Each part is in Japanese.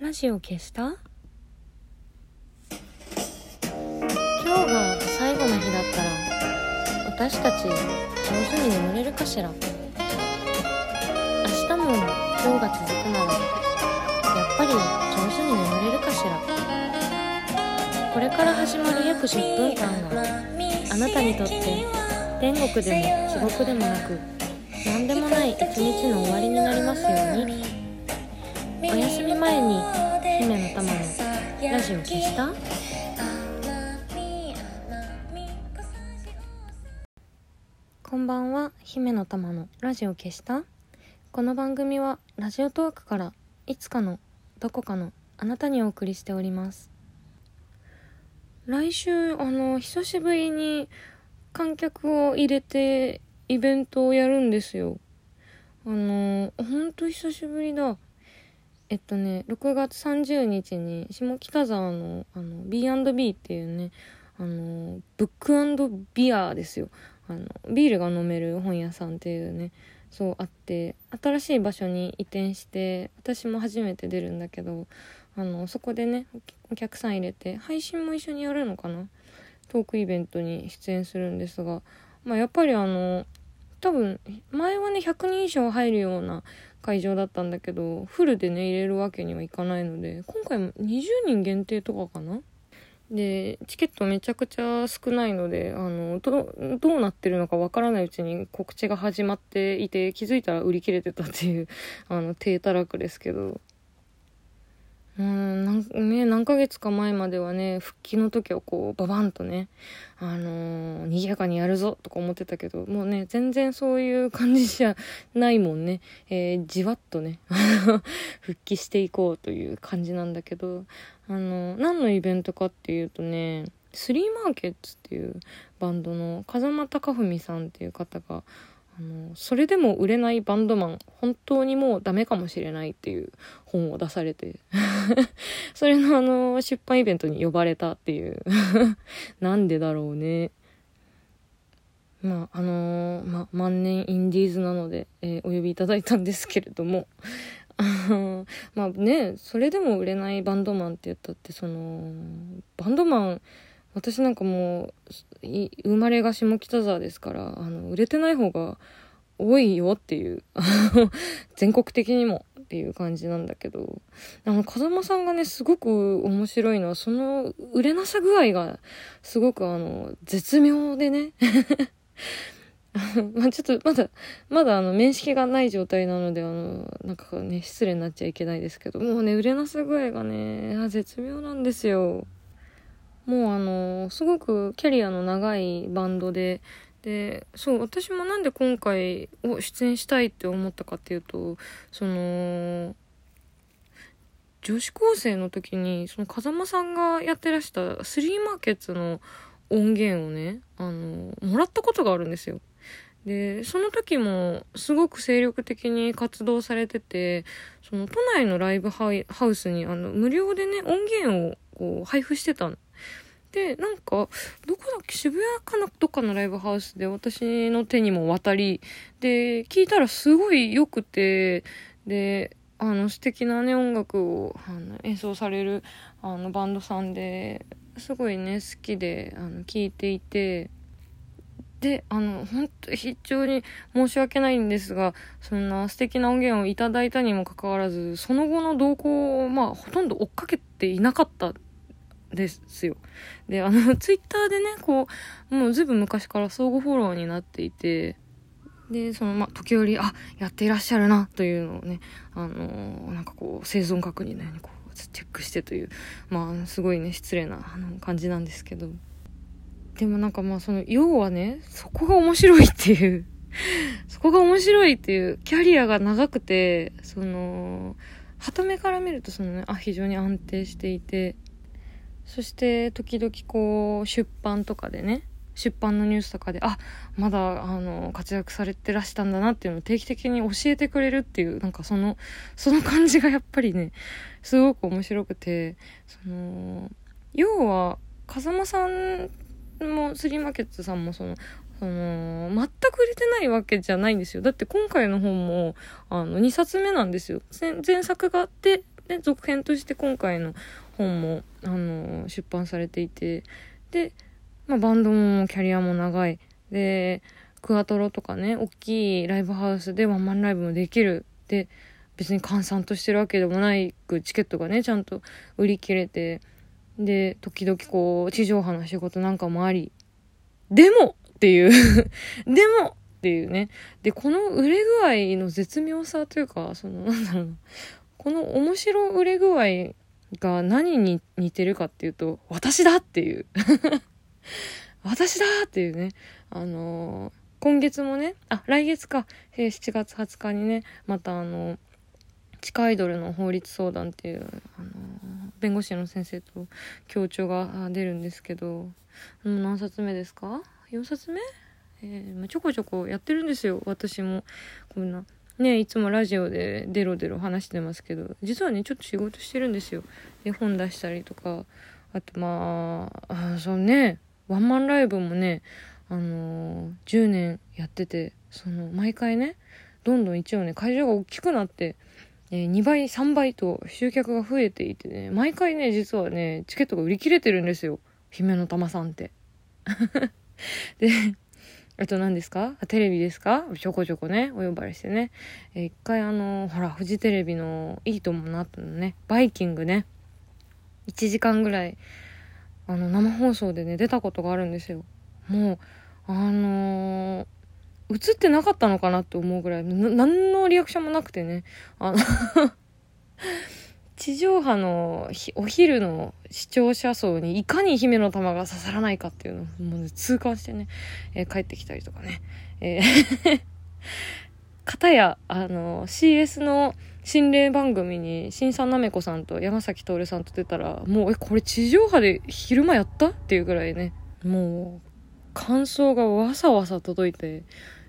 ラジオ消した？今日が最後の日だったら私たち上手に眠れるかしら？明日も今日が続くならやっぱり上手に眠れるかしら？これから始まる約10分間があなたにとって天国でも地獄でもなく何でもない一日の終わりになりますように。お休み前に姫の玉のラジオ消した？こんばんは姫の玉のラジオ消した？この番組はラジオトークからいつかのどこかのあなたにお送りしております。来週あの久しぶりに観客を入れてイベントをやるんですよ。あのほんと久しぶりだ。えっとね6月30日に下北沢のあの B&B っていうねあのブックビアですよ。あのビールが飲める本屋さんっていうねそうあって新しい場所に移転して私も初めて出るんだけどあのそこでねお客さん入れて配信も一緒にやるのかな？トークイベントに出演するんですが、まあ、やっぱりあの多分前はね100人以上入るような会場だったんだけどフルでね入れるわけにはいかないので今回も20人限定とかかな？でチケットめちゃくちゃ少ないのであのどどうなってるのかわからないうちに告知が始まっていて気づいたら売り切れてたっていうあの低たらくですけど。うんなんね何ヶ月か前まではね復帰の時はこうババンとねあのー、賑やかにやるぞとか思ってたけどもうね全然そういう感じじゃないもんね、えー、じわっとね 復帰していこうという感じなんだけどあのー、何のイベントかっていうとねスリーマーケッツっていうバンドの風間貴文さんっていう方があのそれでも売れないバンドマン本当にもうダメかもしれないっていう本を出されて。それのあの出版イベントに呼ばれたっていう。なんでだろうね。まああのー、ま万年インディーズなので、えー、お呼びいただいたんですけれども。まあねそれでも売れないバンドマンって言ったってそのバンドマン私なんかもう生まれが下北沢ですからあの売れてない方が多いよっていう 全国的にもっていう感じなんだけどあの風間さんがねすごく面白いのはその売れなさ具合がすごくあの絶妙でね まあちょっとまだまだあの面識がない状態なのであのなんかね失礼になっちゃいけないですけどもうね売れなさ具合がね絶妙なんですよ。もうあのすごくキャリアの長いバンドででそう私もなんで今回を出演したいって思ったかっていうとその女子高生の時にその風間さんがやってらしたスリーマーケッツの音源をねあのもらったことがあるんですよ。でその時もすごく精力的に活動されててその都内のライブハウスにあの無料でね音源をこう配布してたで、なんか、どこだっけ？渋谷かな？どっかのライブハウスで私の手にも渡り、で、聞いたらすごい良くて、で、あの、素敵なね、音楽をあの演奏される、あの、バンドさんで、すごいね、好きで、あの、聞いていて、で、あの、本当非常に申し訳ないんですが、そんな素敵な音源をいただいたにもかかわらず、その後の動向を、まあ、ほとんど追っかけていなかったですよ。で、あの、ツイッターでね、こう、もうずいぶん昔から相互フォローになっていて、で、その、ま時折、あ、やっていらっしゃるな、というのをね、あのー、なんかこう、生存確認のようにこう、チェックしてという、まあ、すごいね、失礼な、あの、感じなんですけど。でもなんかまあ、その、要はね、そこが面白いっていう そこが面白いっていう、キャリアが長くて、その、は目から見るとそのね、あ、非常に安定していて、そして時々こう出版とかでね出版のニュースとかであまだあの活躍されてらしたんだなっていうのを定期的に教えてくれるっていうなんかそのその感じがやっぱりねすごく面白くてその要は風間さんもスリーマーケットさんもそのその、全く売れてないわけじゃないんですよ。だって今回の本も、あの、2冊目なんですよ。前作があって、で続編として今回の本も、あの出版されていてで、まあ、バンドもキャリアも長い。でクワトロとかね大きいライブハウスでワンマンライブもできる。で別に閑散としてるわけでもないくチケットがねちゃんと売り切れてで時々こう地上波の仕事なんかもあり。でもっていう。でもっていうね。でこの売れ具合の絶妙さというかそのなんだろうな。この面白売れ具合が何に似てるかっていうと私だっていう。私だっていうね。あのー、今月もねあ来月か。7月20日にねまたあの地下アイドルの法律相談っていう、あの弁護士の先生と協調が出るんですけど何冊目ですか？4冊目？えー、ちょこちょこやってるんですよ。私も。こんな。ねいつもラジオでデロデロ話してますけど実はねちょっと仕事してるんですよで本出したりとかあとまああそうねワンマンライブもねあのー、10年やっててその毎回ねどんどん一応ね会場が大きくなってえー、2倍、3倍と集客が増えていてね、毎回ね、実はね、チケットが売り切れてるんですよ。姫の玉さんって。で、あと何ですか？テレビですか？ちょこちょこね、お呼ばれしてね。えー、一回あの、ほら、フジテレビのいいともなったのね、バイキングね、1時間ぐらい、あの、生放送でね、出たことがあるんですよ。もう、あのー映ってなかったのかなって思うぐらい、何のリアクションもなくてね。あの地上波のお昼の視聴者層にいかに姫の玉が刺さらないかっていうのをもう、痛感してね、えー、帰ってきたりとかね。えーかや、あの、CS の心霊番組に、新さんなめこさんと山崎徹さんと出たら、もう、え、これ地上波で昼間やったっていうぐらいね、もう、感想がわさわさ届いて、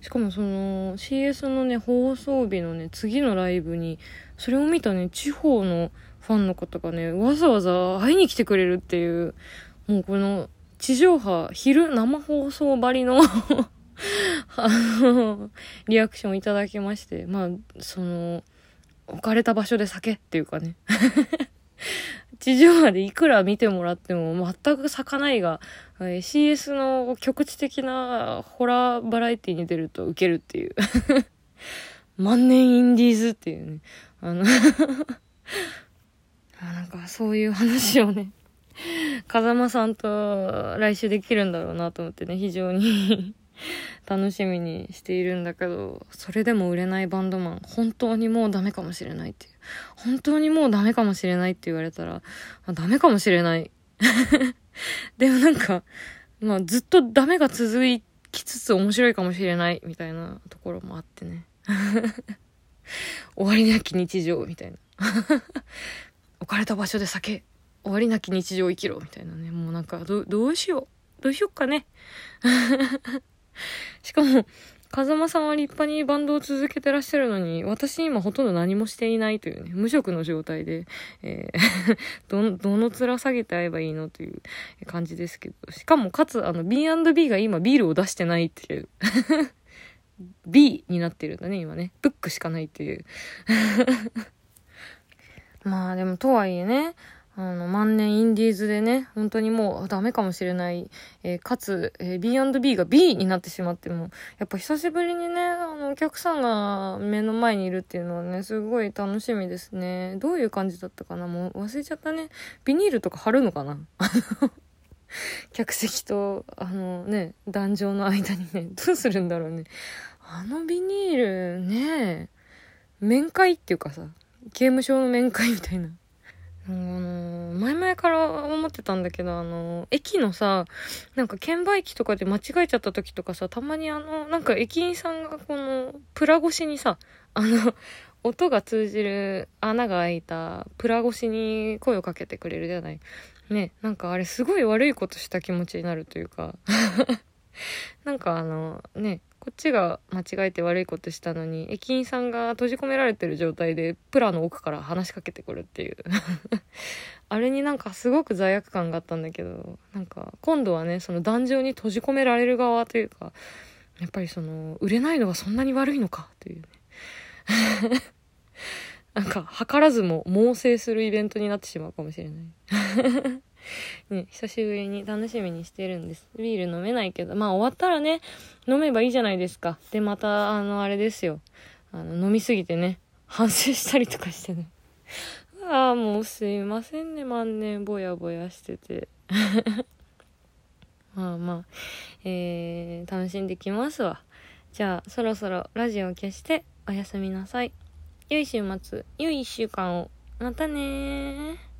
しかもその CS のね、放送日のね、次のライブに、それを見たね、地方のファンの方がね、わざわざ会いに来てくれるっていう、もうこの地上波、昼生放送ばりの あの、リアクションいただきまして、まあ、その、置かれた場所で酒っていうかね 地上波でいくら見てもらっても全く咲かないが、CS の局地的なホラーバラエティに出るとウケるっていう 万年インディーズっていうね。あの あなんかそういう話をね、風間さんと来週できるんだろうなと思ってね、非常に 楽しみにしているんだけど、それでも売れないバンドマン、本当にもうダメかもしれないっていう。本当にもうダメかもしれないって言われたら、あダメかもしれない。でもなんか、まあずっとダメが続きつつ面白いかもしれないみたいなところもあってね。終わりなき日常みたいな。置かれた場所で酒。終わりなき日常生きろみたいなね。もうなんかど、どうしよう。どうしよっかね。しかも、風間さんは立派にバンドを続けてらっしゃるのに、私今ほとんど何もしていないというね、無職の状態で、えーど、どの面下げて会えばいいのという感じですけど、しかもかつ、あの、B&B が今ビールを出してないっていう B になってるんだね、今ね。ブックしかないっていう まあでも、とはいえね、あの、万年インディーズでね、本当にもうダメかもしれない、えー、かつ、えー、B&B が B になってしまっても、やっぱ久しぶりにね、あの、お客さんが目の前にいるっていうのはね、すごい楽しみですね。どういう感じだったかな？もう忘れちゃったね。ビニールとか貼るのかな？客席と、あのね、壇上の間にね、どうするんだろうね。あのビニールね、面会っていうかさ、刑務所の面会みたいな。あの前々から思ってたんだけど、あの駅のさ、なんか券売機とかで間違えちゃった時とかさ、たまにあの、なんか駅員さんがこの、プラ越しにさ、あの、音が通じる穴が開いたプラ越しに声をかけてくれるじゃない。ね、なんかあれすごい悪いことした気持ちになるというか。なんかあの、ね、こっちが間違えて悪いことしたのに、駅員さんが閉じ込められてる状態で、プラの奥から話しかけてくるっていう。あれになんかすごく罪悪感があったんだけど、なんか今度はね、その壇上に閉じ込められる側というか、やっぱりその、売れないのがそんなに悪いのかというね。なんか、図らずも猛省するイベントになってしまうかもしれない。ね、久しぶりに楽しみにしてるんです。ビール飲めないけど、まあ終わったらね、飲めばいいじゃないですか。で、また、あの、あれですよ。あの、飲みすぎてね、反省したりとかしてね。ああ、もうすいませんね、万年ぼやぼやしてて。まあまあ、えー、楽しんできますわ。じゃあ、そろそろラジオを消しておやすみなさい。良い週末、良い一週間を。またねー。